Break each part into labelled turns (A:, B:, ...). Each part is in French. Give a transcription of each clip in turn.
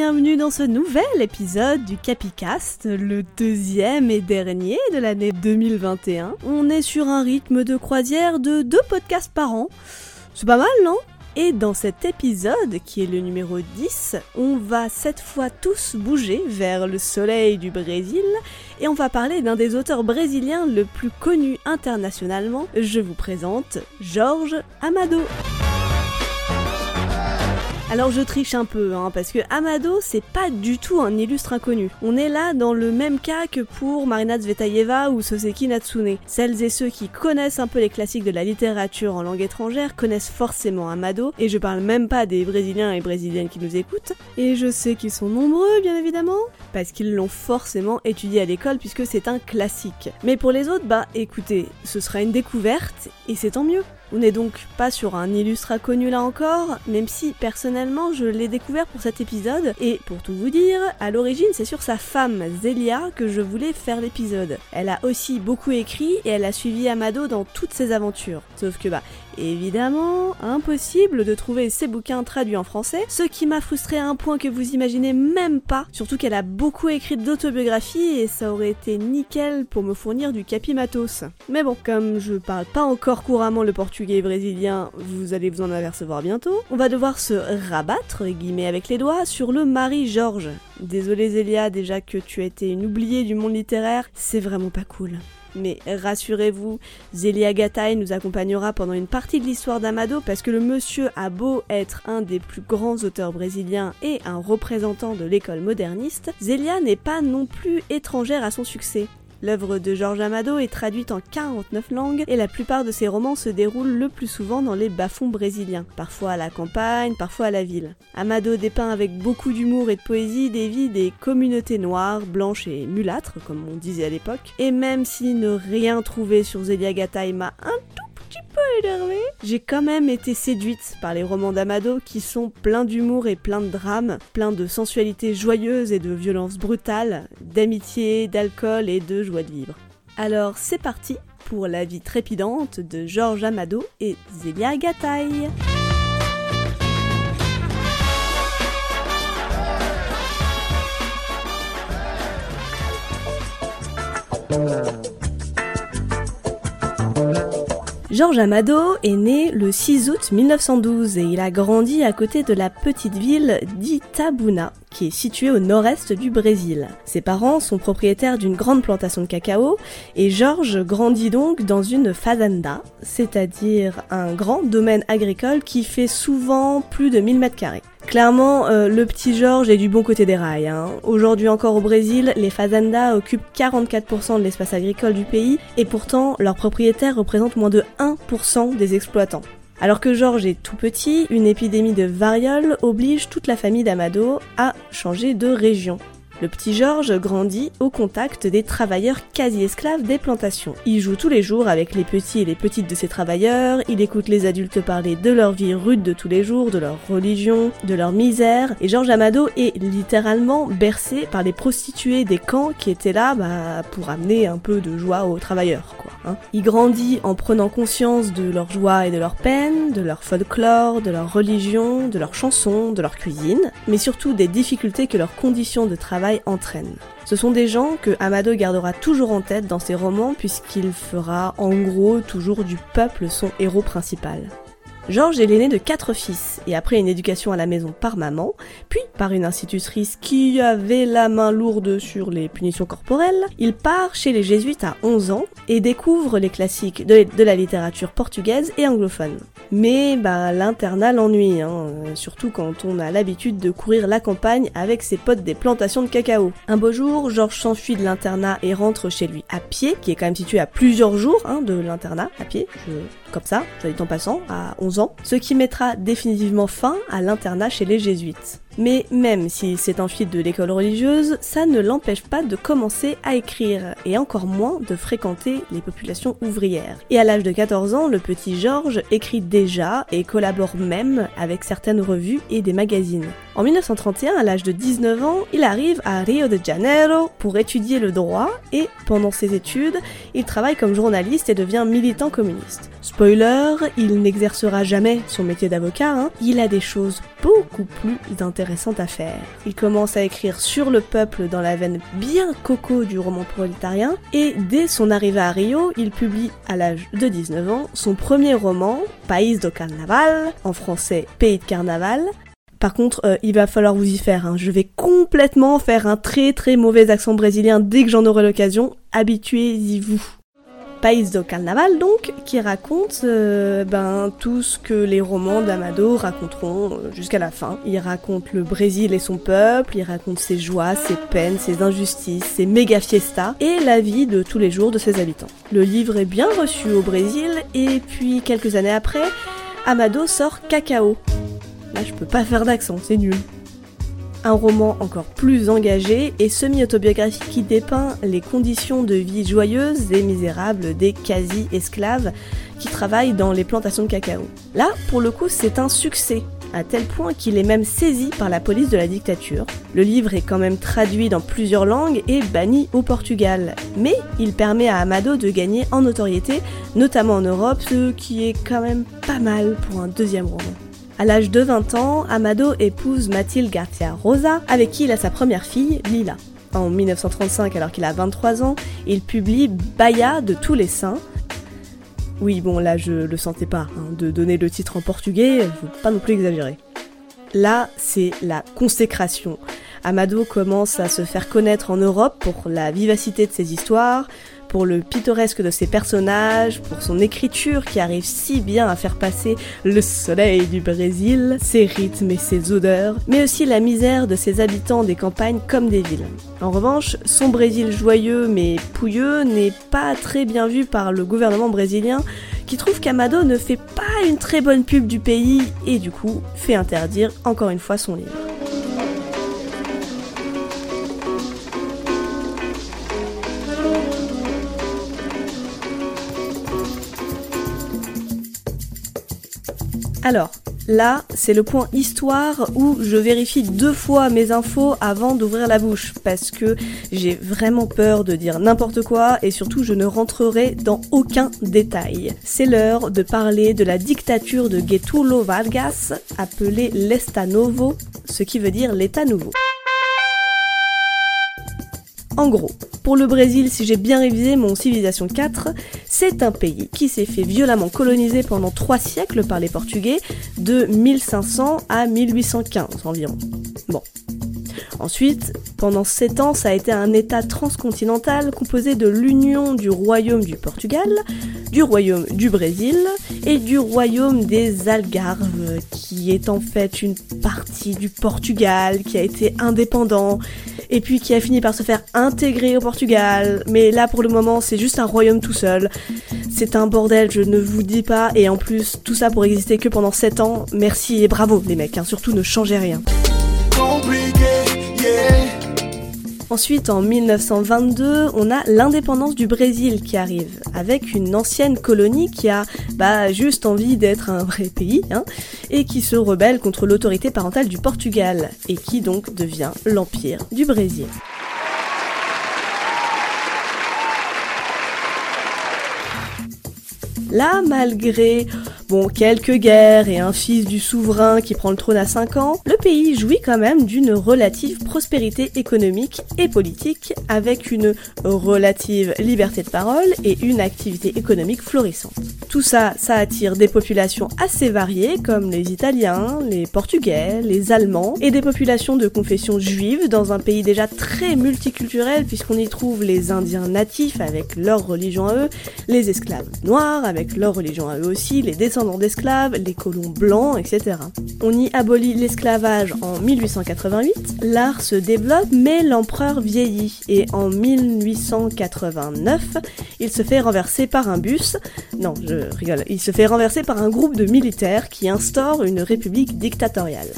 A: Bienvenue dans ce nouvel épisode du Capicast, le deuxième et dernier de l'année 2021. On est sur un rythme de croisière de deux podcasts par an. C'est pas mal, non? Et dans cet épisode, qui est le numéro 10, on va cette fois tous bouger vers le soleil du Brésil et on va parler d'un des auteurs brésiliens le plus connu internationalement. Je vous présente Jorge Amado. Alors je triche un peu, hein, parce que Amado, c'est pas du tout un illustre inconnu. On est là dans le même cas que pour Marina Tsvetaeva ou Soseki Natsune. Celles et ceux qui connaissent un peu les classiques de la littérature en langue étrangère connaissent forcément Amado, et je parle même pas des Brésiliens et Brésiliennes qui nous écoutent. Et je sais qu'ils sont nombreux, bien évidemment, parce qu'ils l'ont forcément étudié à l'école puisque c'est un classique. Mais pour les autres, bah écoutez, ce sera une découverte, et c'est tant mieux. On n'est donc pas sur un illustre inconnu là encore, même si personnellement je l'ai découvert pour cet épisode, et pour tout vous dire, à l'origine c'est sur sa femme Zélia que je voulais faire l'épisode. Elle a aussi beaucoup écrit et elle a suivi Amado dans toutes ses aventures. Sauf que bah, Évidemment, impossible de trouver ses bouquins traduits en français, ce qui m'a frustré à un point que vous imaginez même pas, surtout qu'elle a beaucoup écrit d'autobiographies et ça aurait été nickel pour me fournir du capimatos. Mais bon, comme je parle pas encore couramment le portugais brésilien, vous allez vous en apercevoir bientôt, on va devoir se rabattre, guillemets avec les doigts, sur le Marie-Georges. Désolé Zélia, déjà que tu as été une oubliée du monde littéraire, c'est vraiment pas cool. Mais rassurez-vous, Zélia Gattai nous accompagnera pendant une partie de l'histoire d'Amado parce que le monsieur a beau être un des plus grands auteurs brésiliens et un représentant de l'école moderniste, Zélia n'est pas non plus étrangère à son succès. L'œuvre de Georges Amado est traduite en 49 langues et la plupart de ses romans se déroulent le plus souvent dans les bas-fonds brésiliens, parfois à la campagne, parfois à la ville. Amado dépeint avec beaucoup d'humour et de poésie des vies des communautés noires, blanches et mulâtres, comme on disait à l'époque. Et même si ne rien trouver sur Zelia Gattai m'a un tout j'ai quand même été séduite par les romans d'Amado qui sont pleins d'humour et pleins de drame, pleins de sensualité joyeuse et de violence brutale, d'amitié, d'alcool et de joie de vivre. Alors c'est parti pour la vie trépidante de Georges Amado et Zélia Gattai. Georges Amado est né le 6 août 1912 et il a grandi à côté de la petite ville d'Itabuna, qui est située au nord-est du Brésil. Ses parents sont propriétaires d'une grande plantation de cacao et Georges grandit donc dans une fazenda, c'est-à-dire un grand domaine agricole qui fait souvent plus de 1000 mètres carrés. Clairement, euh, le petit Georges est du bon côté des rails. Hein. Aujourd'hui encore au Brésil, les fazendas occupent 44% de l'espace agricole du pays et pourtant leurs propriétaires représentent moins de 1% des exploitants. Alors que Georges est tout petit, une épidémie de variole oblige toute la famille d'Amado à changer de région. Le petit Georges grandit au contact des travailleurs quasi-esclaves des plantations. Il joue tous les jours avec les petits et les petites de ces travailleurs, il écoute les adultes parler de leur vie rude de tous les jours, de leur religion, de leur misère, et Georges Amado est littéralement bercé par les prostituées des camps qui étaient là bah, pour amener un peu de joie aux travailleurs. Quoi, hein. Il grandit en prenant conscience de leur joie et de leur peine, de leur folklore, de leur religion, de leurs chansons, de leur cuisine, mais surtout des difficultés que leurs conditions de travail entraîne. Ce sont des gens que Amado gardera toujours en tête dans ses romans puisqu'il fera en gros toujours du peuple son héros principal. Georges est l'aîné de quatre fils, et après une éducation à la maison par maman, puis par une institutrice qui avait la main lourde sur les punitions corporelles, il part chez les jésuites à 11 ans et découvre les classiques de, la littérature portugaise et anglophone. Mais bah, l'internat l'ennuie, hein, surtout quand on a l'habitude de courir la campagne avec ses potes des plantations de cacao. Un beau jour, Georges s'enfuit de l'internat et rentre chez lui à pied, qui est quand même situé à plusieurs jours hein, de l'internat, à pied, comme ça, j'allais en passant, à 11 ce qui mettra définitivement fin à l'internat chez les jésuites. Mais même s'il s'est enfui de l'école religieuse, ça ne l'empêche pas de commencer à écrire, et encore moins de fréquenter les populations ouvrières. Et à l'âge de 14 ans, le petit Georges écrit déjà et collabore même avec certaines revues et des magazines. En 1931, à l'âge de 19 ans, il arrive à Rio de Janeiro pour étudier le droit et pendant ses études, il travaille comme journaliste et devient militant communiste. Spoiler, il n'exercera jamais son métier d'avocat, hein. il a des choses beaucoup plus intéressantes à faire. Il commence à écrire sur le peuple dans la veine bien coco du roman prolétarien, et dès son arrivée à Rio, il publie à l'âge de 19 ans son premier roman, País do Carnaval, en français Pays de Carnaval, par contre, euh, il va falloir vous y faire. Hein. Je vais complètement faire un très très mauvais accent brésilien dès que j'en aurai l'occasion. Habituez-y-vous. País do Carnaval donc, qui raconte euh, ben, tout ce que les romans d'Amado raconteront euh, jusqu'à la fin. Il raconte le Brésil et son peuple, il raconte ses joies, ses peines, ses injustices, ses méga fiestas et la vie de tous les jours de ses habitants. Le livre est bien reçu au Brésil et puis quelques années après, Amado sort Cacao, Là, je peux pas faire d'accent, c'est nul. Un roman encore plus engagé et semi-autobiographique qui dépeint les conditions de vie joyeuses et misérables des quasi-esclaves qui travaillent dans les plantations de cacao. Là, pour le coup, c'est un succès, à tel point qu'il est même saisi par la police de la dictature. Le livre est quand même traduit dans plusieurs langues et banni au Portugal, mais il permet à Amado de gagner en notoriété, notamment en Europe, ce qui est quand même pas mal pour un deuxième roman. À l'âge de 20 ans, Amado épouse Mathilde Garcia Rosa, avec qui il a sa première fille, Lila. En 1935, alors qu'il a 23 ans, il publie Baia de tous les saints. Oui, bon, là je le sentais pas, hein, de donner le titre en portugais, pas non plus exagérer. Là, c'est la consécration. Amado commence à se faire connaître en Europe pour la vivacité de ses histoires, pour le pittoresque de ses personnages, pour son écriture qui arrive si bien à faire passer le soleil du Brésil, ses rythmes et ses odeurs, mais aussi la misère de ses habitants des campagnes comme des villes. En revanche, son Brésil joyeux mais pouilleux n'est pas très bien vu par le gouvernement brésilien qui trouve qu'Amado ne fait pas une très bonne pub du pays et du coup fait interdire encore une fois son livre. Alors, là, c'est le point histoire où je vérifie deux fois mes infos avant d'ouvrir la bouche, parce que j'ai vraiment peur de dire n'importe quoi et surtout je ne rentrerai dans aucun détail. C'est l'heure de parler de la dictature de Getúlio Vargas, appelée l'Esta Novo, ce qui veut dire l'État nouveau. En gros, pour le Brésil, si j'ai bien révisé mon Civilisation 4, c'est un pays qui s'est fait violemment coloniser pendant trois siècles par les Portugais, de 1500 à 1815 environ. Bon. Ensuite, pendant sept ans, ça a été un État transcontinental composé de l'union du Royaume du Portugal, du Royaume du Brésil et du Royaume des Algarves, qui est en fait une partie du Portugal qui a été indépendant et puis qui a fini par se faire intégrer au Portugal. Mais là, pour le moment, c'est juste un royaume tout seul. C'est un bordel, je ne vous dis pas. Et en plus, tout ça pour exister que pendant 7 ans. Merci et bravo, les mecs. Hein. Surtout, ne changez rien. Ensuite, en 1922, on a l'indépendance du Brésil qui arrive, avec une ancienne colonie qui a bah, juste envie d'être un vrai pays, hein, et qui se rebelle contre l'autorité parentale du Portugal, et qui donc devient l'Empire du Brésil. Là, malgré bon, quelques guerres et un fils du souverain qui prend le trône à 5 ans, le pays jouit quand même d'une relative prospérité économique et politique avec une relative liberté de parole et une activité économique florissante. Tout ça, ça attire des populations assez variées comme les Italiens, les Portugais, les Allemands et des populations de confession juive dans un pays déjà très multiculturel puisqu'on y trouve les Indiens natifs avec leur religion à eux, les esclaves noirs avec leur religion à eux aussi, les descendants d'esclaves, les colons blancs, etc. On y abolit l'esclavage en 1888, l'art se développe mais l'empereur vieillit et en 1889, il se fait renverser par un bus, non je rigole, il se fait renverser par un groupe de militaires qui instaure une république dictatoriale.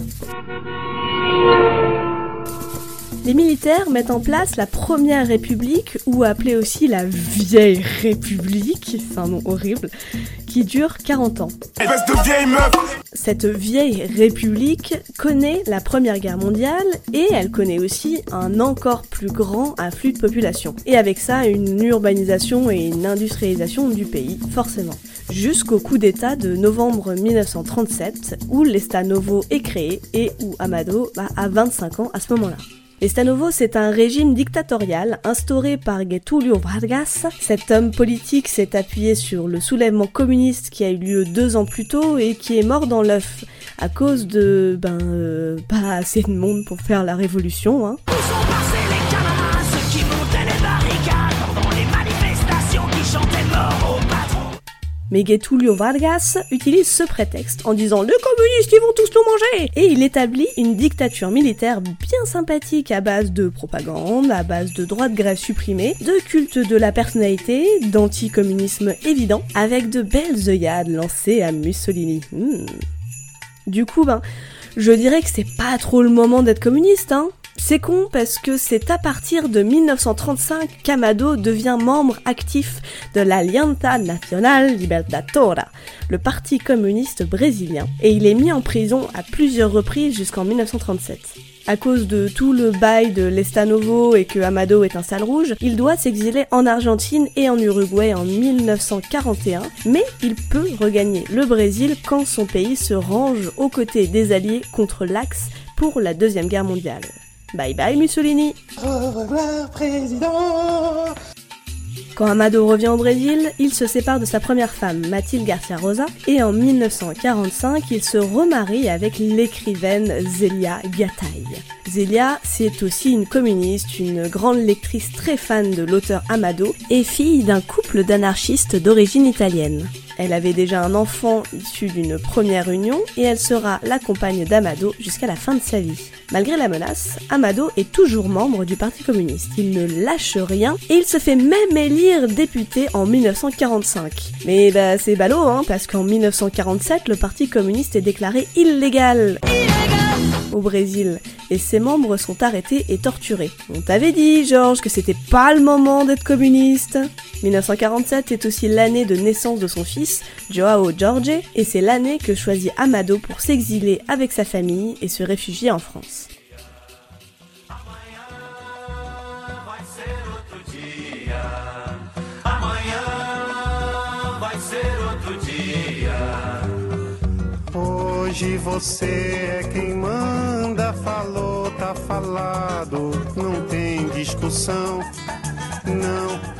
A: Les militaires mettent en place la première république, ou appelée aussi la vieille république, c'est un nom horrible, qui dure 40 ans. Cette vieille république connaît la Première Guerre mondiale et elle connaît aussi un encore plus grand afflux de population. Et avec ça, une urbanisation et une industrialisation du pays, forcément. Jusqu'au coup d'État de novembre 1937, où l'État Novo est créé et où Amado bah, a 25 ans à ce moment-là. Estanovo, c'est un régime dictatorial instauré par Getulio Vargas. Cet homme politique s'est appuyé sur le soulèvement communiste qui a eu lieu deux ans plus tôt et qui est mort dans l'œuf à cause de, ben, euh, pas assez de monde pour faire la révolution. Hein. Mais Getulio Vargas utilise ce prétexte en disant les communistes ils vont tous nous manger et il établit une dictature militaire bien sympathique à base de propagande, à base de droits de grève supprimés, de culte de la personnalité, d'anticommunisme évident, avec de belles œillades lancées à Mussolini. Hmm. Du coup, ben, je dirais que c'est pas trop le moment d'être communiste, hein. C'est con parce que c'est à partir de 1935 qu'Amado devient membre actif de l'Alianza Nacional Libertadora, le parti communiste brésilien, et il est mis en prison à plusieurs reprises jusqu'en 1937. À cause de tout le bail de l'Estanovo et que Amado est un sale rouge, il doit s'exiler en Argentine et en Uruguay en 1941, mais il peut regagner le Brésil quand son pays se range aux côtés des Alliés contre l'Axe pour la Deuxième Guerre mondiale. Bye bye Mussolini
B: Au revoir président
A: quand Amado revient au Brésil, il se sépare de sa première femme, Mathilde Garcia Rosa, et en 1945, il se remarie avec l'écrivaine Zelia Gattai. Zelia, c'est aussi une communiste, une grande lectrice très fan de l'auteur Amado, et fille d'un couple d'anarchistes d'origine italienne. Elle avait déjà un enfant issu d'une première union et elle sera la compagne d'Amado jusqu'à la fin de sa vie. Malgré la menace, Amado est toujours membre du Parti communiste. Il ne lâche rien et il se fait même élire député en 1945. Mais bah c'est ballot hein, parce qu'en 1947, le Parti communiste est déclaré illégal. au Brésil et ses membres sont arrêtés et torturés. On t'avait dit, Georges, que c'était pas le moment d'être communiste. 1947 est aussi l'année de naissance de son fils, Joao Jorge, et c'est l'année que choisit Amado pour s'exiler avec sa famille et se réfugier en France.
B: Hoje você é quem manda, falou, tá falado, não tem discussão, não.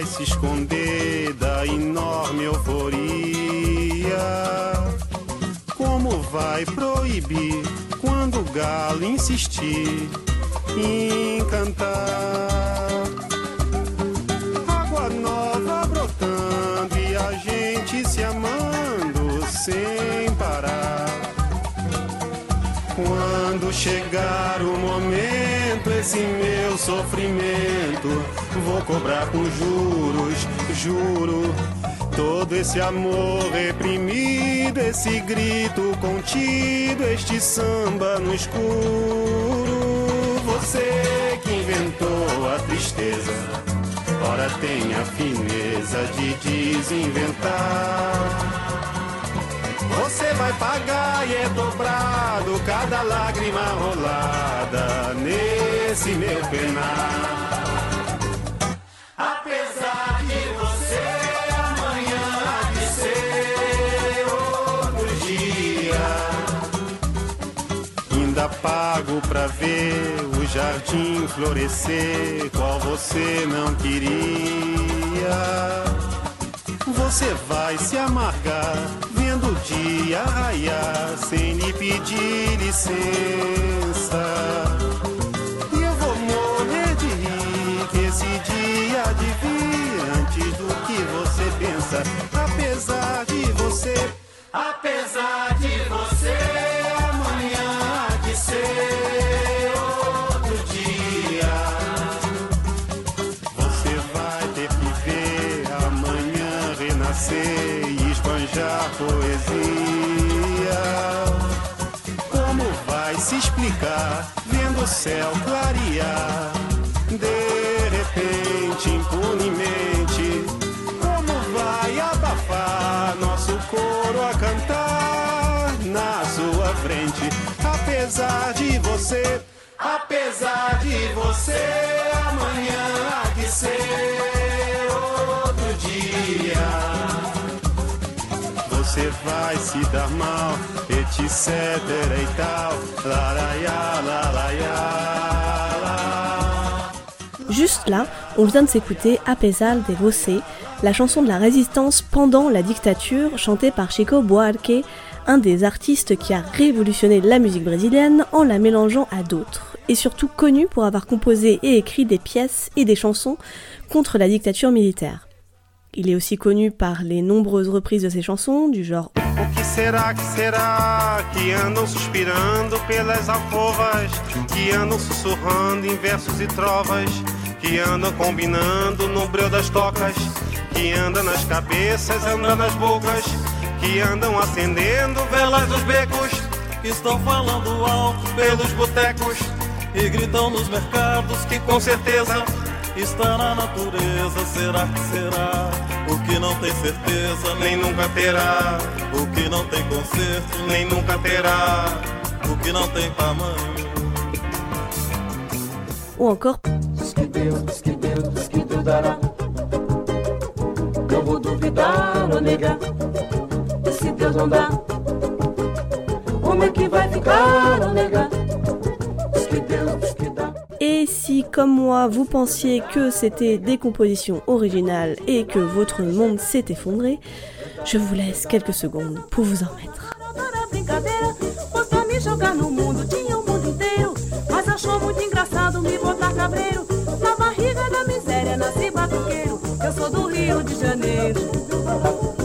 B: Vai se esconder da enorme euforia. Como vai proibir quando o galo insistir em cantar? Água nova brotando e a gente se amando sem parar. Quando chegar o momento, esse meu sofrimento, vou cobrar com juros, juro. Todo esse amor reprimido, esse grito contido, este samba no escuro. Você que inventou a tristeza, ora tem a fineza de desinventar. Você vai pagar e é dobrado cada lágrima rolada nesse meu penar. Apesar de você amanhã ser outro dia, ainda pago pra ver o jardim florescer, qual você não queria. Você vai se amargar vendo outro dia raiar sem lhe pedir licença. Apesar de você, apesar de você, amanhã há de ser outro dia. Você vai ter que ver amanhã renascer e esbanjar poesia. Como vai se explicar vendo o céu clarear? Apesar de você, apesar de você, amanhã há de ser outro dia. Você vai se dar mal, etc e tal. Laraiá, laraiá.
A: Juste là, on vient de s'écouter Apesar de Você, la chanson de la résistance pendant la dictature chantée par Chico Buarque, un des artistes qui a révolutionné la musique brésilienne en la mélangeant à d'autres, et surtout connu pour avoir composé et écrit des pièces et des chansons contre la dictature militaire. Il est aussi connu par les nombreuses reprises de ses chansons, du genre
B: O que será, que será que andam suspirando pelas alcovas, que andam sussurrando em versos e trovas, que andam combinando no breu das tocas, que andam nas cabeças, andam nas bocas, que andam acendendo velas nos becos,
C: que estão falando alto
B: pelos botecos,
C: e gritam nos mercados que
B: com certeza
C: está na natureza. Será que será? O que não tem certeza,
B: nem nunca terá,
C: o que não tem conserto,
B: nem nunca terá.
C: o que não tem tamanho.
A: ou encore
D: Diz que Deus, diz que Deus, diz que Deus dará. Não vou duvidar ou negar. Se Deus não dá, como é que vai ficar ou negar? Diz que Deus, diz que dá.
A: Et si, comme moi, vous pensiez que c'était des compositions originales et que votre monde s'est effondré, je vous laisse quelques secondes pour vous en remettre.
E: Eu sou do Rio de Janeiro.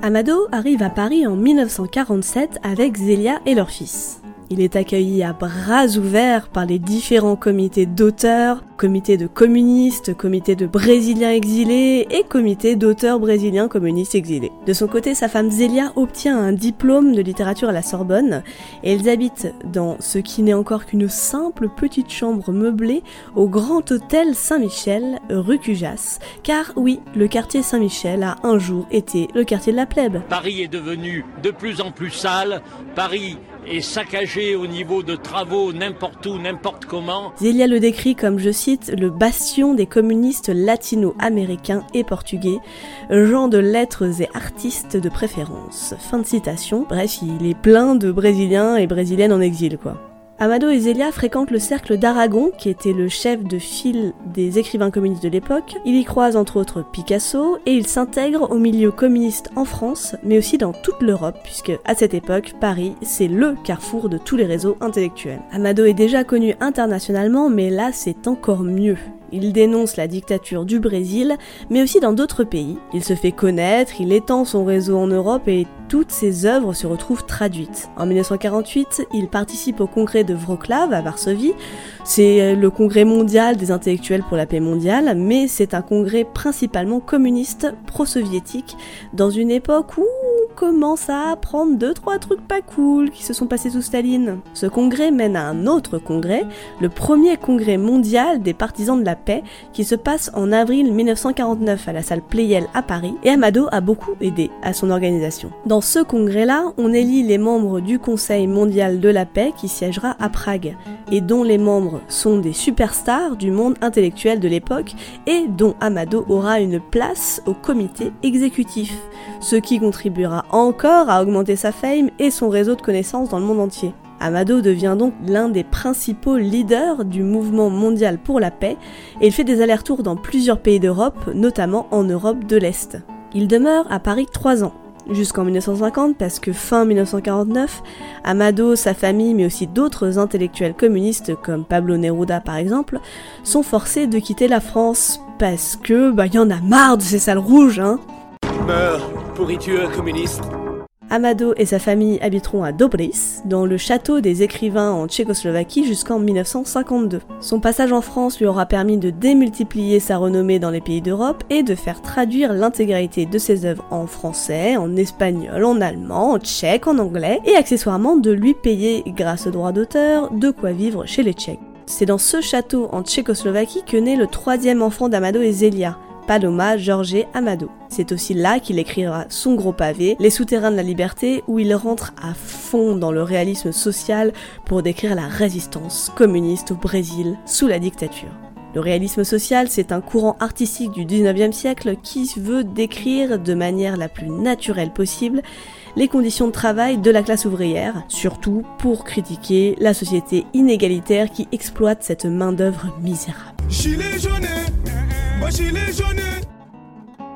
A: Amado arrive à Paris en 1947 avec Zélia et leur fils. Il est accueilli à bras ouverts par les différents comités d'auteurs, comités de communistes, comités de brésiliens exilés et comités d'auteurs brésiliens communistes exilés. De son côté, sa femme Zélia obtient un diplôme de littérature à la Sorbonne et ils habitent dans ce qui n'est encore qu'une simple petite chambre meublée au Grand Hôtel Saint-Michel, rue Cujas. Car oui, le quartier Saint-Michel a un jour été le quartier de la plèbe.
F: Paris est devenu de plus en plus sale. Paris est saccagé au niveau de travaux n'importe où, n'importe comment.
A: Zélia le décrit comme, je cite, le bastion des communistes latino-américains et portugais, gens de lettres et artistes de préférence. Fin de citation. Bref, il est plein de Brésiliens et Brésiliennes en exil, quoi. Amado et Zélia fréquentent le cercle d'Aragon, qui était le chef de file des écrivains communistes de l'époque. Il y croise entre autres Picasso et il s'intègre au milieu communiste en France, mais aussi dans toute l'Europe, puisque à cette époque, Paris, c'est le carrefour de tous les réseaux intellectuels. Amado est déjà connu internationalement, mais là, c'est encore mieux. Il dénonce la dictature du Brésil, mais aussi dans d'autres pays. Il se fait connaître, il étend son réseau en Europe et toutes ses œuvres se retrouvent traduites. En 1948, il participe au congrès de Wrocław à Varsovie. C'est le congrès mondial des intellectuels pour la paix mondiale, mais c'est un congrès principalement communiste, pro-soviétique, dans une époque où commence à apprendre deux trois trucs pas cool qui se sont passés sous Staline. Ce congrès mène à un autre congrès, le premier congrès mondial des partisans de la paix, qui se passe en avril 1949 à la salle Pleyel à Paris, et Amado a beaucoup aidé à son organisation. Dans ce congrès-là, on élit les membres du Conseil mondial de la paix qui siégera à Prague, et dont les membres sont des superstars du monde intellectuel de l'époque, et dont Amado aura une place au comité exécutif, ce qui contribuera encore à augmenter sa fame et son réseau de connaissances dans le monde entier. Amado devient donc l'un des principaux leaders du mouvement mondial pour la paix et il fait des allers-retours dans plusieurs pays d'Europe, notamment en Europe de l'Est. Il demeure à Paris trois ans, jusqu'en 1950 parce que fin 1949, Amado, sa famille mais aussi d'autres intellectuels communistes comme Pablo Neruda par exemple, sont forcés de quitter la France parce que bah y en a marre de ces salles rouges hein. Amado et sa famille habiteront à Dobris, dans le château des écrivains en Tchécoslovaquie jusqu'en 1952. Son passage en France lui aura permis de démultiplier sa renommée dans les pays d'Europe et de faire traduire l'intégralité de ses œuvres en français, en espagnol, en allemand, en tchèque, en anglais, et accessoirement de lui payer, grâce aux droits d'auteur, de quoi vivre chez les Tchèques. C'est dans ce château en Tchécoslovaquie que naît le troisième enfant d'Amado et Zélia, Paloma Jorge Amado. C'est aussi là qu'il écrira son gros pavé, Les souterrains de la liberté, où il rentre à fond dans le réalisme social pour décrire la résistance communiste au Brésil sous la dictature. Le réalisme social, c'est un courant artistique du 19e siècle qui veut décrire de manière la plus naturelle possible les conditions de travail de la classe ouvrière, surtout pour critiquer la société inégalitaire qui exploite cette main-d'œuvre misérable.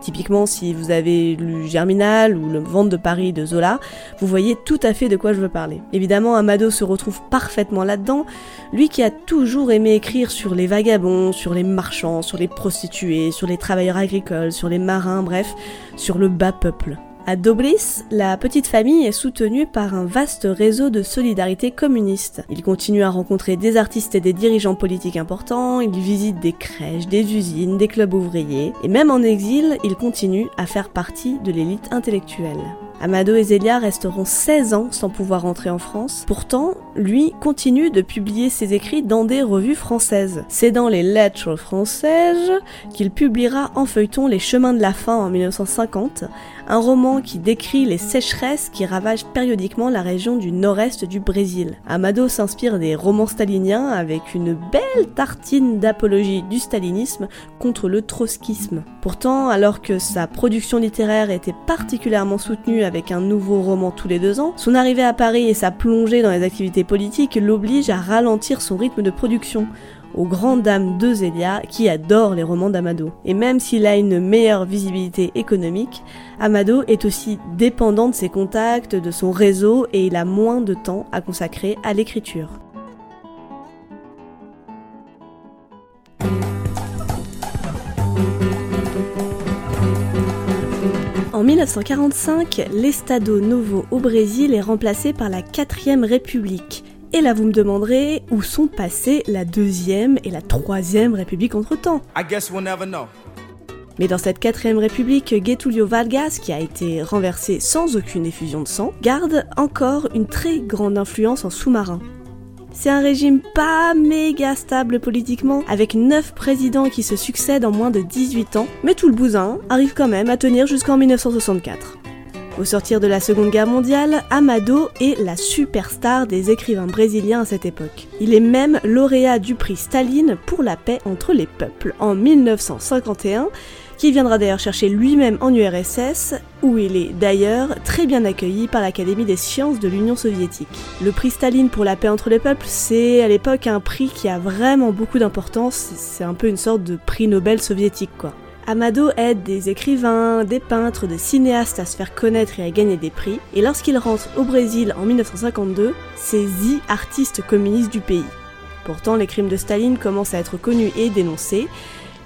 A: Typiquement, si vous avez lu Germinal ou Le Vente de Paris de Zola, vous voyez tout à fait de quoi je veux parler. Évidemment, Amado se retrouve parfaitement là-dedans, lui qui a toujours aimé écrire sur les vagabonds, sur les marchands, sur les prostituées, sur les travailleurs agricoles, sur les marins, bref, sur le bas peuple. À Dobris, la petite famille est soutenue par un vaste réseau de solidarité communiste. Il continue à rencontrer des artistes et des dirigeants politiques importants, il visite des crèches, des usines, des clubs ouvriers, et même en exil, il continue à faire partie de l'élite intellectuelle. Amado et Zélia resteront 16 ans sans pouvoir rentrer en France. Pourtant, lui continue de publier ses écrits dans des revues françaises. C'est dans les Lettres françaises qu'il publiera en feuilleton Les Chemins de la Faim en 1950, un roman qui décrit les sécheresses qui ravagent périodiquement la région du nord-est du Brésil. Amado s'inspire des romans staliniens avec une belle tartine d'apologie du stalinisme contre le trotskisme. Pourtant, alors que sa production littéraire était particulièrement soutenue avec un nouveau roman tous les deux ans, son arrivée à Paris et sa plongée dans les activités politiques l'obligent à ralentir son rythme de production aux grandes dames de qui adore les romans d'Amado. Et même s'il a une meilleure visibilité économique, Amado est aussi dépendant de ses contacts, de son réseau et il a moins de temps à consacrer à l'écriture. En 1945, l'Estado Novo au Brésil est remplacé par la 4ème République. Et là, vous me demanderez où sont passées la deuxième et la troisième République entre-temps? Mais dans cette quatrième république, Getulio Vargas, qui a été renversé sans aucune effusion de sang, garde encore une très grande influence en sous-marin. C'est un régime pas méga stable politiquement, avec 9 présidents qui se succèdent en moins de 18 ans, mais tout le bousin arrive quand même à tenir jusqu'en 1964. Au sortir de la Seconde Guerre mondiale, Amado est la superstar des écrivains brésiliens à cette époque. Il est même lauréat du prix Staline pour la paix entre les peuples en 1951 qui viendra d'ailleurs chercher lui-même en URSS, où il est d'ailleurs très bien accueilli par l'Académie des sciences de l'Union soviétique. Le prix Staline pour la paix entre les peuples, c'est à l'époque un prix qui a vraiment beaucoup d'importance, c'est un peu une sorte de prix Nobel soviétique quoi. Amado aide des écrivains, des peintres, des cinéastes à se faire connaître et à gagner des prix, et lorsqu'il rentre au Brésil en 1952, c'est The artiste communiste du pays. Pourtant, les crimes de Staline commencent à être connus et dénoncés,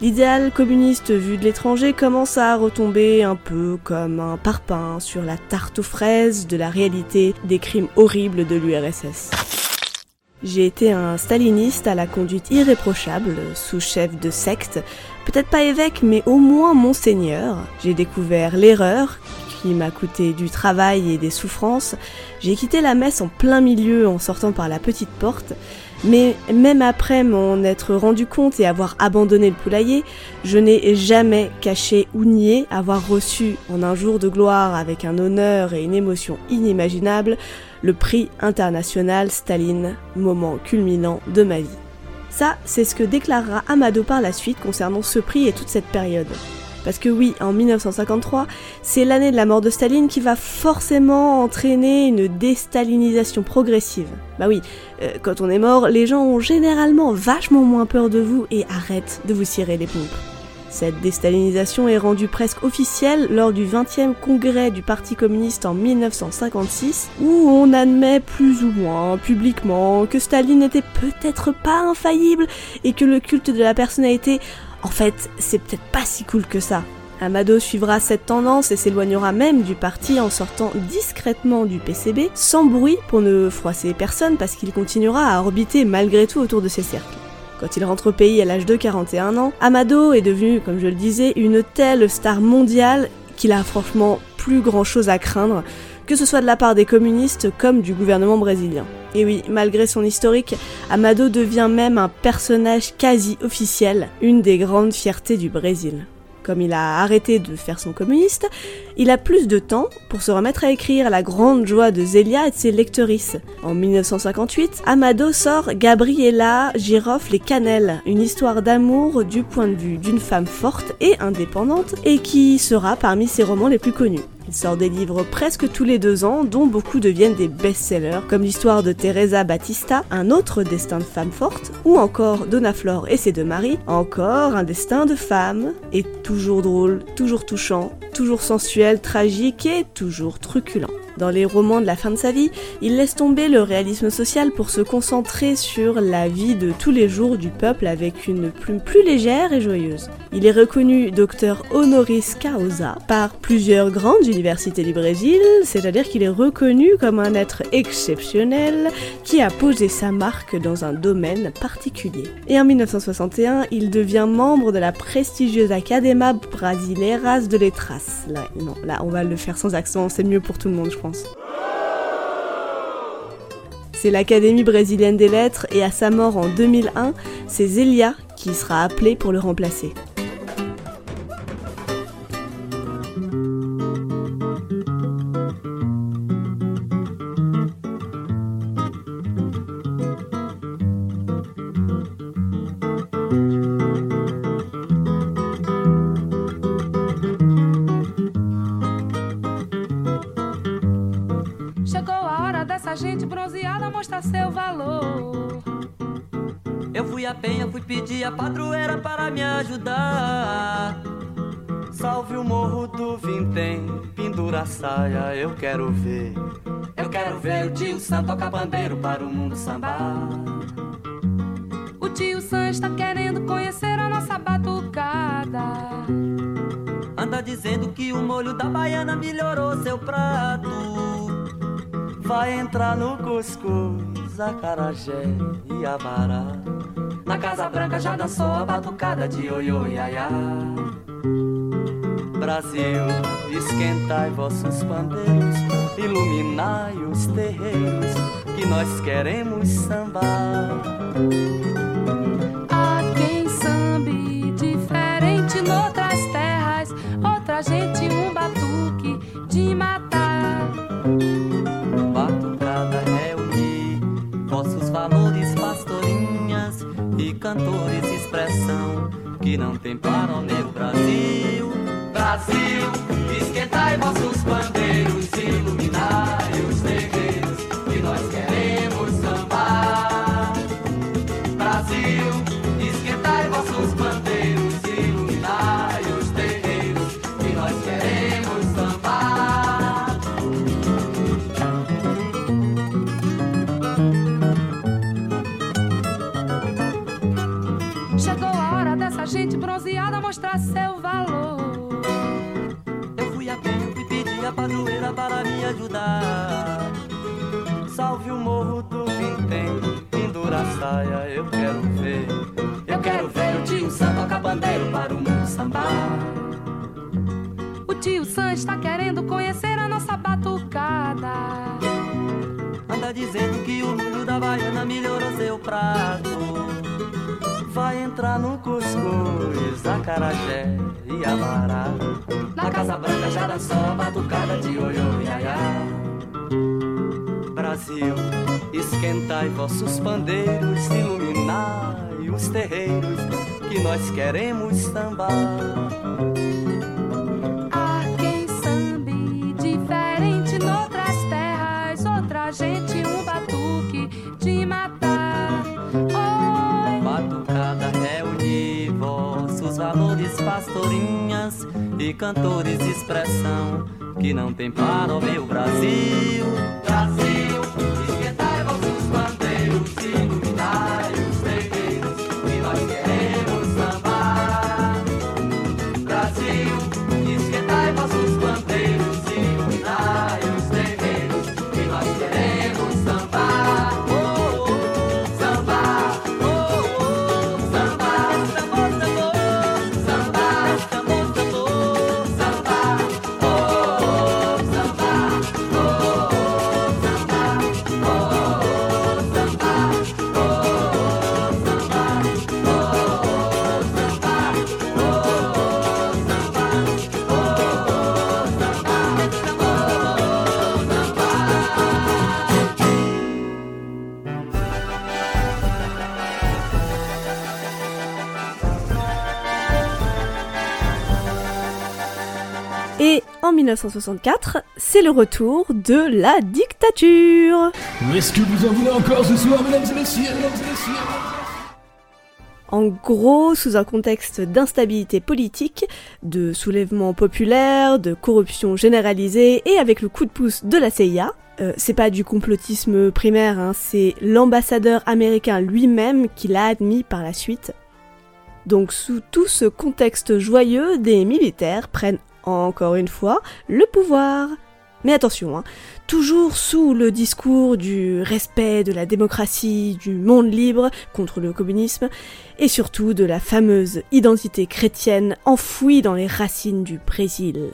A: L'idéal communiste vu de l'étranger commence à retomber un peu comme un parpaing sur la tarte aux fraises de la réalité des crimes horribles de l'URSS. J'ai été un staliniste à la conduite irréprochable, sous-chef de secte, peut-être pas évêque mais au moins monseigneur. J'ai découvert l'erreur qui m'a coûté du travail et des souffrances, j'ai quitté la messe en plein milieu en sortant par la petite porte, mais même après m'en être rendu compte et avoir abandonné le poulailler, je n'ai jamais caché ou nié avoir reçu en un jour de gloire avec un honneur et une émotion inimaginable le prix international Staline, moment culminant de ma vie. Ça, c'est ce que déclarera Amado par la suite concernant ce prix et toute cette période. Parce que oui, en 1953, c'est l'année de la mort de Staline qui va forcément entraîner une déstalinisation progressive. Bah oui, euh, quand on est mort, les gens ont généralement vachement moins peur de vous et arrêtent de vous cirer les pompes. Cette déstalinisation est rendue presque officielle lors du 20e congrès du Parti communiste en 1956, où on admet plus ou moins publiquement que Staline n'était peut-être pas infaillible et que le culte de la personnalité en fait, c'est peut-être pas si cool que ça. Amado suivra cette tendance et s'éloignera même du parti en sortant discrètement du PCB, sans bruit pour ne froisser personne parce qu'il continuera à orbiter malgré tout autour de ses cercles. Quand il rentre au pays à l'âge de 41 ans, Amado est devenu, comme je le disais, une telle star mondiale qu'il a franchement plus grand chose à craindre, que ce soit de la part des communistes comme du gouvernement brésilien. Et oui, malgré son historique, Amado devient même un personnage quasi officiel, une des grandes fiertés du Brésil. Comme il a arrêté de faire son communiste, il a plus de temps pour se remettre à écrire la grande joie de Zélia et de ses lectrices. En 1958, Amado sort Gabriela Girofle et Cannelle, une histoire d'amour du point de vue d'une femme forte et indépendante et qui sera parmi ses romans les plus connus. Il sort des livres presque tous les deux ans, dont beaucoup deviennent des best-sellers, comme l'histoire de Teresa Batista, Un autre destin de femme forte, ou encore Donna Flor et ses deux maris, encore un destin de femme, et toujours drôle, toujours touchant, toujours sensuel, tragique et toujours truculent. Dans les romans de la fin de sa vie, il laisse tomber le réalisme social pour se concentrer sur la vie de tous les jours du peuple avec une plume plus légère et joyeuse. Il est reconnu docteur honoris causa par plusieurs grandes universités du Brésil, c'est-à-dire qu'il est reconnu comme un être exceptionnel qui a posé sa marque dans un domaine particulier. Et en 1961, il devient membre de la prestigieuse Academia Brasileiras de Letras. Non, là, on va le faire sans accent, c'est mieux pour tout le monde, je crois. C'est l'Académie brésilienne des lettres et à sa mort en 2001, c'est Zélia qui sera appelée pour le remplacer.
G: Saia, eu quero ver. Eu quero ver o tio Sam tocar bandeiro para o mundo sambar.
E: O tio Sam está querendo conhecer a nossa batucada.
G: Anda dizendo que o molho da baiana melhorou seu prato. Vai entrar no cuscuz, acarajé e abará. Na Casa Branca já dançou a batucada de ioiô iaiá. Brasil, esquentai vossos pandeiros, iluminai os terreiros, que nós queremos sambar.
E: Há quem sambe diferente noutras terras, outra gente um batuque de matar.
G: Batucada reunir vossos valores cantores expressão que não tem para o meu Brasil. Brasil, esquentai vossos bandeiros,
H: conhecer a nossa batucada.
G: Anda dizendo que o molho da baiana melhorou seu prato. Vai entrar no cuscuz, acarajé e amará. Na Casa Branca já dançou a batucada de oiô e aiá. Brasil, esquentai vossos pandeiros, iluminai os terreiros que nós queremos sambar. Pastorinhas e cantores de expressão que não tem para o meu Brasil. Brasil,
A: 1964, c'est le retour de la dictature.
I: Est-ce que vous en voulez encore ce soir, mesdames et messieurs, mesdames et messieurs?
A: En gros, sous un contexte d'instabilité politique, de soulèvement populaire, de corruption généralisée et avec le coup de pouce de la CIA, euh, c'est pas du complotisme primaire, hein, c'est l'ambassadeur américain lui-même qui l'a admis par la suite. Donc sous tout ce contexte joyeux, des militaires prennent encore une fois le pouvoir. Mais attention, hein, toujours sous le discours du respect de la démocratie, du monde libre contre le communisme, et surtout de la fameuse identité chrétienne enfouie dans les racines du Brésil.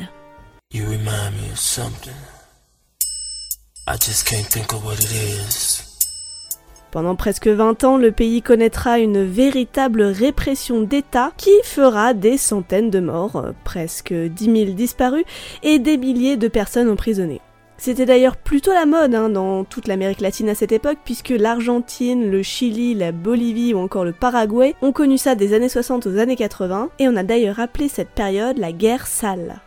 A: Pendant presque 20 ans, le pays connaîtra une véritable répression d'État qui fera des centaines de morts, euh, presque 10 000 disparus et des milliers de personnes emprisonnées. C'était d'ailleurs plutôt la mode hein, dans toute l'Amérique latine à cette époque, puisque l'Argentine, le Chili, la Bolivie ou encore le Paraguay ont connu ça des années 60 aux années 80, et on a d'ailleurs appelé cette période la guerre sale.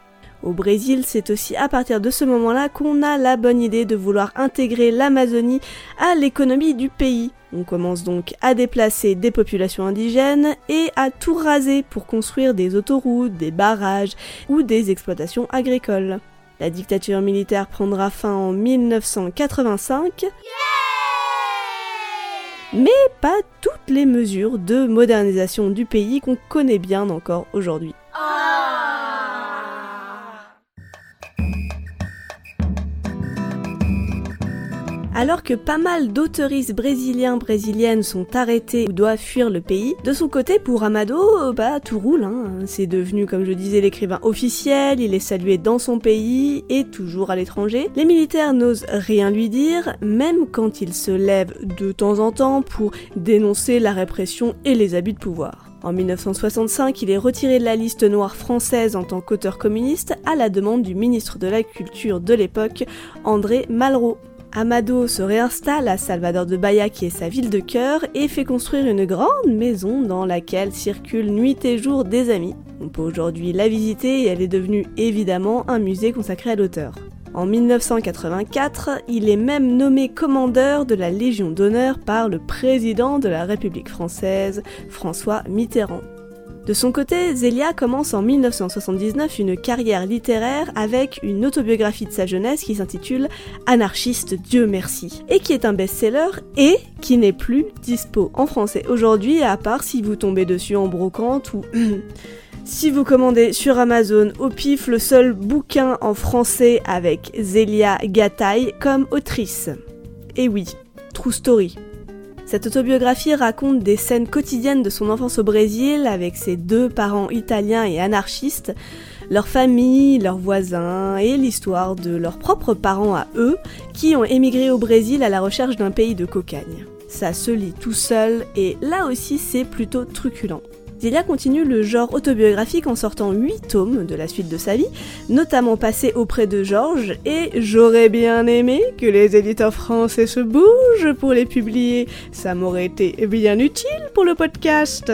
A: Au Brésil, c'est aussi à partir de ce moment-là qu'on a la bonne idée de vouloir intégrer l'Amazonie à l'économie du pays. On commence donc à déplacer des populations indigènes et à tout raser pour construire des autoroutes, des barrages ou des exploitations agricoles. La dictature militaire prendra fin en 1985. Mais pas toutes les mesures de modernisation du pays qu'on connaît bien encore aujourd'hui. Alors que pas mal d'auteuristes brésiliens brésiliennes sont arrêtés ou doivent fuir le pays, de son côté pour Amado, euh, bah tout roule. Hein. C'est devenu, comme je disais, l'écrivain officiel, il est salué dans son pays et toujours à l'étranger. Les militaires n'osent rien lui dire, même quand il se lève de temps en temps pour dénoncer la répression et les abus de pouvoir. En 1965, il est retiré de la liste noire française en tant qu'auteur communiste à la demande du ministre de la Culture de l'époque, André Malraux. Amado se réinstalle à Salvador de Bahia qui est sa ville de cœur et fait construire une grande maison dans laquelle circulent nuit et jour des amis. On peut aujourd'hui la visiter et elle est devenue évidemment un musée consacré à l'auteur. En 1984, il est même nommé commandeur de la Légion d'honneur par le président de la République française, François Mitterrand. De son côté, Zélia commence en 1979 une carrière littéraire avec une autobiographie de sa jeunesse qui s'intitule Anarchiste Dieu merci et qui est un best-seller et qui n'est plus dispo en français aujourd'hui à part si vous tombez dessus en brocante ou si vous commandez sur Amazon au pif le seul bouquin en français avec Zélia Gataï comme autrice. Et oui, True Story. Cette autobiographie raconte des scènes quotidiennes de son enfance au Brésil avec ses deux parents italiens et anarchistes, leur famille, leurs voisins et l'histoire de leurs propres parents à eux qui ont émigré au Brésil à la recherche d'un pays de cocagne. Ça se lit tout seul et là aussi c'est plutôt truculent. Zélia continue le genre autobiographique en sortant 8 tomes de la suite de sa vie, notamment passés auprès de Georges, et j'aurais bien aimé que les éditeurs français se bougent pour les publier, ça m'aurait été bien utile pour le podcast.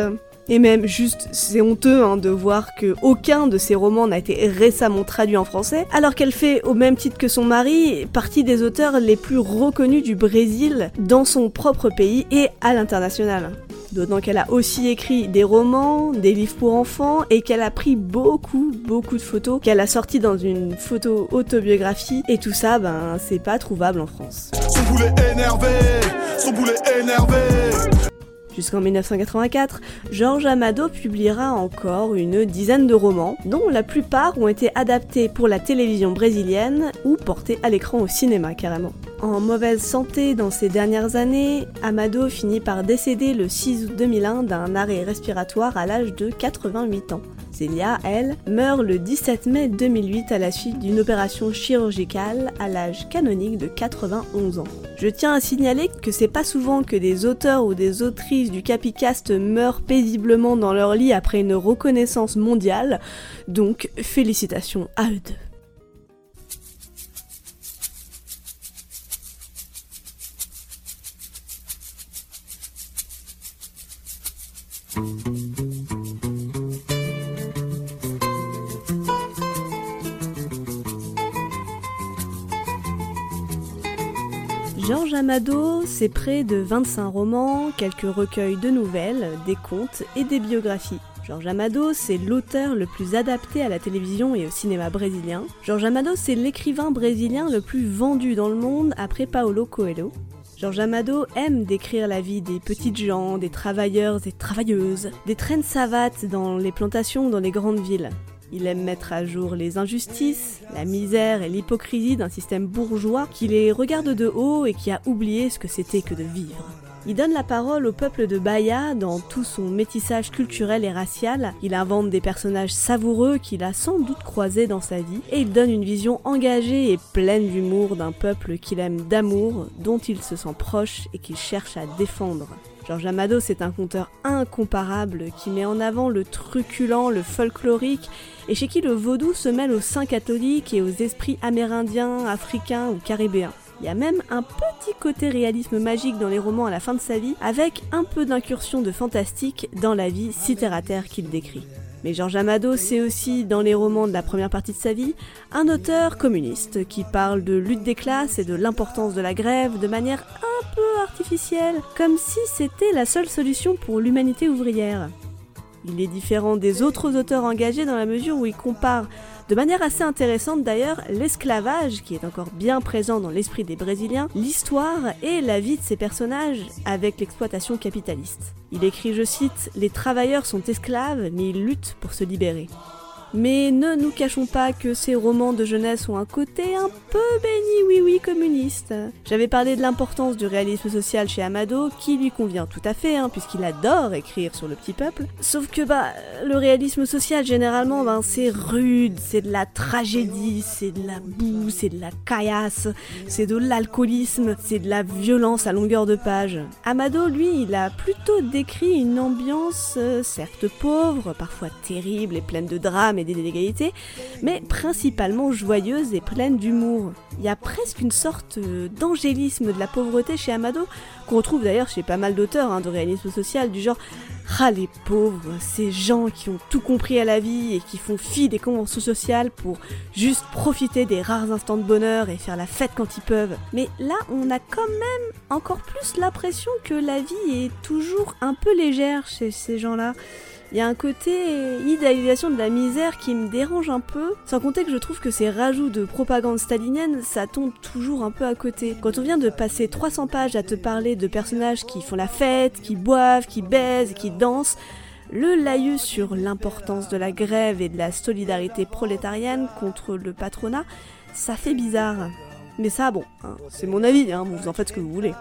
A: Et même juste, c'est honteux hein, de voir que aucun de ses romans n'a été récemment traduit en français, alors qu'elle fait, au même titre que son mari, partie des auteurs les plus reconnus du Brésil dans son propre pays et à l'international. D'autant qu'elle a aussi écrit des romans, des livres pour enfants et qu'elle a pris beaucoup, beaucoup de photos qu'elle a sorties dans une photo autobiographie et tout ça, ben, c'est pas trouvable en France.
J: Son boulet énervé, son boulet énervé.
A: Jusqu'en 1984, Georges Amado publiera encore une dizaine de romans, dont la plupart ont été adaptés pour la télévision brésilienne ou portés à l'écran au cinéma carrément. En mauvaise santé dans ces dernières années, Amado finit par décéder le 6 août 2001 d'un arrêt respiratoire à l'âge de 88 ans. Célia, elle, meurt le 17 mai 2008 à la suite d'une opération chirurgicale à l'âge canonique de 91 ans. Je tiens à signaler que c'est pas souvent que des auteurs ou des autrices du Capicast meurent paisiblement dans leur lit après une reconnaissance mondiale, donc félicitations à eux deux. Georges Amado, c'est près de 25 romans, quelques recueils de nouvelles, des contes et des biographies. Georges Amado, c'est l'auteur le plus adapté à la télévision et au cinéma brésilien. Georges Amado, c'est l'écrivain brésilien le plus vendu dans le monde après Paulo Coelho. Georges Amado aime décrire la vie des petites gens, des travailleurs et travailleuses, des traînes savates dans les plantations dans les grandes villes. Il aime mettre à jour les injustices, la misère et l'hypocrisie d'un système bourgeois qui les regarde de haut et qui a oublié ce que c'était que de vivre. Il donne la parole au peuple de Bahia dans tout son métissage culturel et racial. Il invente des personnages savoureux qu'il a sans doute croisés dans sa vie et il donne une vision engagée et pleine d'humour d'un peuple qu'il aime d'amour, dont il se sent proche et qu'il cherche à défendre. Georges Amado, c'est un conteur incomparable qui met en avant le truculent, le folklorique, et chez qui le vaudou se mêle aux saints catholiques et aux esprits amérindiens, africains ou caribéens. Il y a même un petit côté réalisme magique dans les romans à la fin de sa vie, avec un peu d'incursion de fantastique dans la vie si terre à terre qu'il décrit. Mais Georges Amado, c'est aussi, dans les romans de la première partie de sa vie, un auteur communiste qui parle de lutte des classes et de l'importance de la grève de manière un peu artificielle, comme si c'était la seule solution pour l'humanité ouvrière. Il est différent des autres auteurs engagés dans la mesure où il compare, de manière assez intéressante d'ailleurs, l'esclavage, qui est encore bien présent dans l'esprit des Brésiliens, l'histoire et la vie de ces personnages avec l'exploitation capitaliste. Il écrit, je cite, Les travailleurs sont esclaves, mais ils luttent pour se libérer. Mais ne nous cachons pas que ces romans de jeunesse ont un côté un peu béni oui oui communiste. J'avais parlé de l'importance du réalisme social chez Amado, qui lui convient tout à fait, hein, puisqu'il adore écrire sur le petit peuple. Sauf que bah le réalisme social généralement ben, c'est rude, c'est de la tragédie, c'est de la boue, c'est de la caillasse, c'est de l'alcoolisme, c'est de la violence à longueur de page. Amado lui il a plutôt décrit une ambiance euh, certes pauvre, parfois terrible et pleine de drames et d'inégalités, mais principalement joyeuse et pleine d'humour. Il y a presque une sorte euh, d'angélisme de la pauvreté chez Amado, qu'on retrouve d'ailleurs chez pas mal d'auteurs hein, de réalisme social, du genre Ah les pauvres, ces gens qui ont tout compris à la vie et qui font fi des conventions sociales pour juste profiter des rares instants de bonheur et faire la fête quand ils peuvent. Mais là, on a quand même encore plus l'impression que la vie est toujours un peu légère chez ces gens-là. Il y a un côté idéalisation de la misère qui me dérange un peu, sans compter que je trouve que ces rajouts de propagande stalinienne, ça tombe toujours un peu à côté. Quand on vient de passer 300 pages à te parler de personnages qui font la fête, qui boivent, qui baisent, qui dansent, le laïus sur l'importance de la grève et de la solidarité prolétarienne contre le patronat, ça fait bizarre. Mais ça, bon, hein, c'est mon avis, hein, vous en faites ce que vous voulez.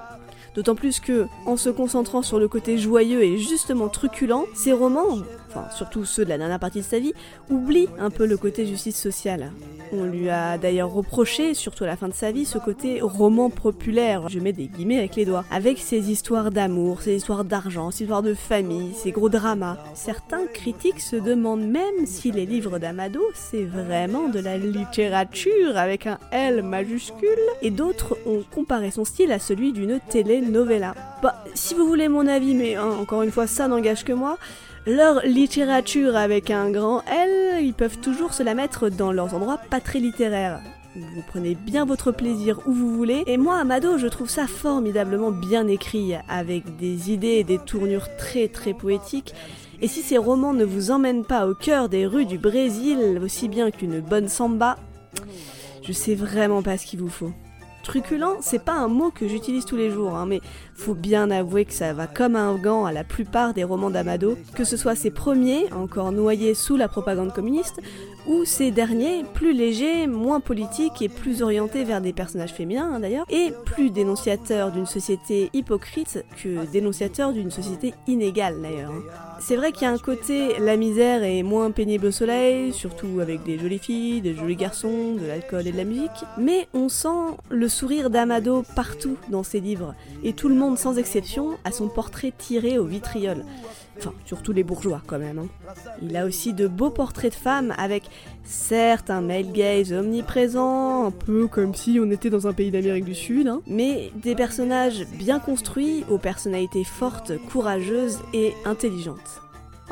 A: D'autant plus que, en se concentrant sur le côté joyeux et justement truculent, ces romans, enfin surtout ceux de la dernière partie de sa vie, oublient un peu le côté justice sociale. On lui a d'ailleurs reproché, surtout à la fin de sa vie, ce côté roman populaire, je mets des guillemets avec les doigts, avec ses histoires d'amour, ses histoires d'argent, ses histoires de famille, ses gros dramas. Certains critiques se demandent même si les livres d'Amado, c'est vraiment de la littérature avec un L majuscule, et d'autres ont comparé son style à celui d'une telenovela. Bah, si vous voulez mon avis, mais hein, encore une fois, ça n'engage que moi, leur littérature avec un grand L, ils peuvent toujours se la mettre dans leurs endroits pas très littéraires. Vous prenez bien votre plaisir où vous voulez, et moi, Amado, je trouve ça formidablement bien écrit, avec des idées et des tournures très très poétiques. Et si ces romans ne vous emmènent pas au cœur des rues du Brésil, aussi bien qu'une bonne samba, je sais vraiment pas ce qu'il vous faut. Truculent, c'est pas un mot que j'utilise tous les jours, hein, mais faut bien avouer que ça va comme un gant à la plupart des romans d'Amado, que ce soit ses premiers, encore noyés sous la propagande communiste, ou ces derniers, plus légers, moins politiques et plus orientés vers des personnages féminins hein, d'ailleurs, et plus dénonciateurs d'une société hypocrite que dénonciateurs d'une société inégale d'ailleurs. hein. C'est vrai qu'il y a un côté, la misère est moins pénible au soleil, surtout avec des jolies filles, des jolis garçons, de l'alcool et de la musique, mais on sent le sourire d'Amado partout dans ses livres, et tout le monde sans exception a son portrait tiré au vitriol. Enfin, surtout les bourgeois quand même. hein. Il a aussi de beaux portraits de femmes avec certes un male gaze omniprésent, un peu comme si on était dans un pays d'Amérique du Sud, hein, mais des personnages bien construits, aux personnalités fortes, courageuses et intelligentes.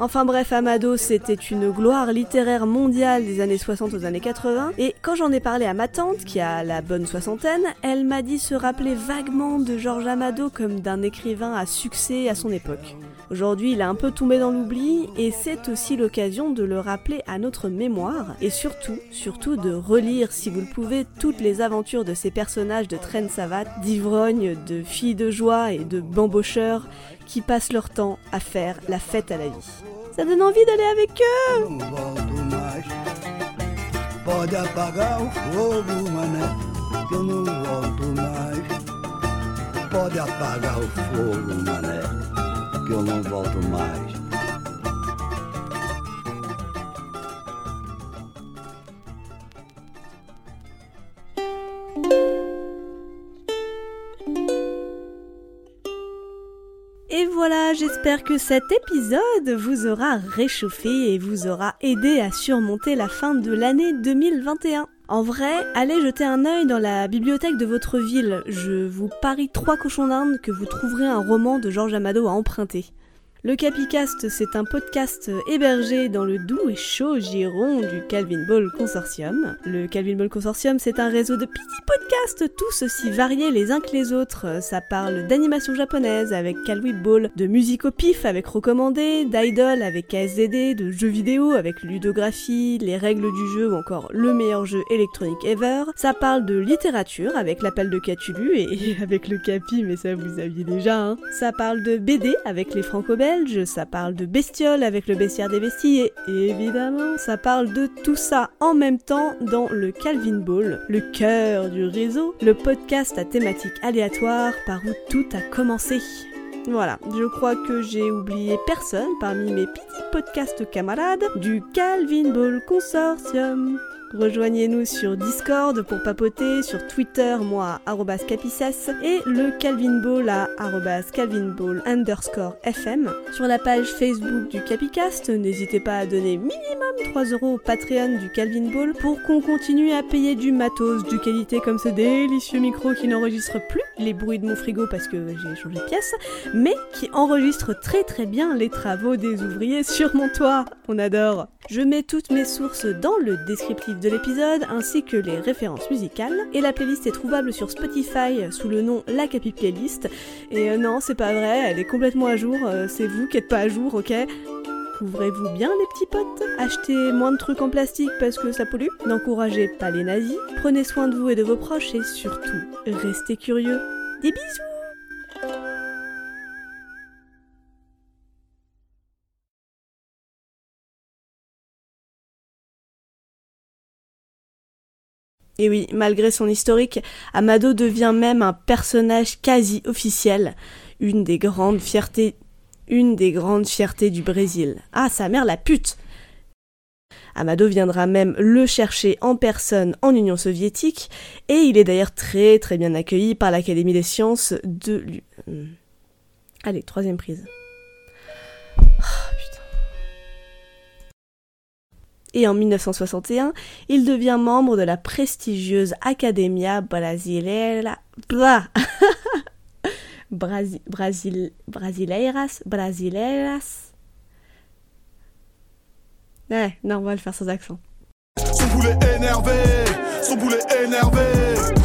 A: Enfin bref, Amado, c'était une gloire littéraire mondiale des années 60 aux années 80, et quand j'en ai parlé à ma tante, qui a la bonne soixantaine, elle m'a dit se rappeler vaguement de Georges Amado comme d'un écrivain à succès à son époque. Aujourd'hui, il a un peu tombé dans l'oubli, et c'est aussi l'occasion de le rappeler à notre mémoire, et surtout, surtout de relire, si vous le pouvez, toutes les aventures de ces personnages de traîne savate, d'ivrognes, de filles de joie et de bambocheurs qui passent leur temps à faire la fête à la vie. Ça donne envie d'aller avec eux Et voilà, j'espère que cet épisode vous aura réchauffé et vous aura aidé à surmonter la fin de l'année 2021. En vrai, allez jeter un œil dans la bibliothèque de votre ville. Je vous parie trois cochons d'Inde que vous trouverez un roman de Georges Amado à emprunter. Le Capicast, c'est un podcast hébergé dans le doux et chaud giron du Calvin Ball Consortium. Le Calvin Ball Consortium, c'est un réseau de petits podcasts, tous aussi variés les uns que les autres. Ça parle d'animation japonaise avec Calvin Ball, de musique au pif avec Recommandé, d'idol avec KSZD, de jeux vidéo avec ludographie, les règles du jeu ou encore le meilleur jeu électronique ever. Ça parle de littérature avec l'appel de Cthulhu et avec le Capi, mais ça vous aviez déjà. Hein. Ça parle de BD avec les ça parle de bestioles avec le bestiaire des besties et évidemment ça parle de tout ça en même temps dans le Calvin Ball, le cœur du réseau, le podcast à thématique aléatoire par où tout a commencé. Voilà, je crois que j'ai oublié personne parmi mes petits podcasts camarades du Calvin Ball Consortium. Rejoignez-nous sur Discord pour papoter, sur Twitter, moi, arrobas capicès, et le Calvin Ball à arrobas Calvin Ball underscore FM. Sur la page Facebook du Capicast, n'hésitez pas à donner minimum 3 euros au Patreon du Calvin Ball pour qu'on continue à payer du matos, du qualité comme ce délicieux micro qui n'enregistre plus les bruits de mon frigo parce que j'ai changé de pièce, mais qui enregistre très très bien les travaux des ouvriers sur mon toit. On adore. Je mets toutes mes sources dans le descriptif de l'épisode ainsi que les références musicales. Et la playlist est trouvable sur Spotify sous le nom La Capi Playlist. Et euh, non, c'est pas vrai, elle est complètement à jour, euh, c'est vous qui êtes pas à jour, ok? Couvrez-vous bien les petits potes, achetez moins de trucs en plastique parce que ça pollue, n'encouragez pas les nazis, prenez soin de vous et de vos proches et surtout, restez curieux. Des bisous Et oui, malgré son historique, Amado devient même un personnage quasi officiel, une des grandes fiertés, une des grandes fiertés du Brésil. Ah, sa mère la pute Amado viendra même le chercher en personne en Union soviétique, et il est d'ailleurs très très bien accueilli par l'Académie des sciences de... Hmm. Allez, troisième prise. Putain. Et en 1961, il devient membre de la prestigieuse Academia Brasileira... Blah Brasi- Brasil... Brasileiras Brasileiras Ouais, non, on va le faire sans accent.
J: Son boulet énervé, son boulet énervé.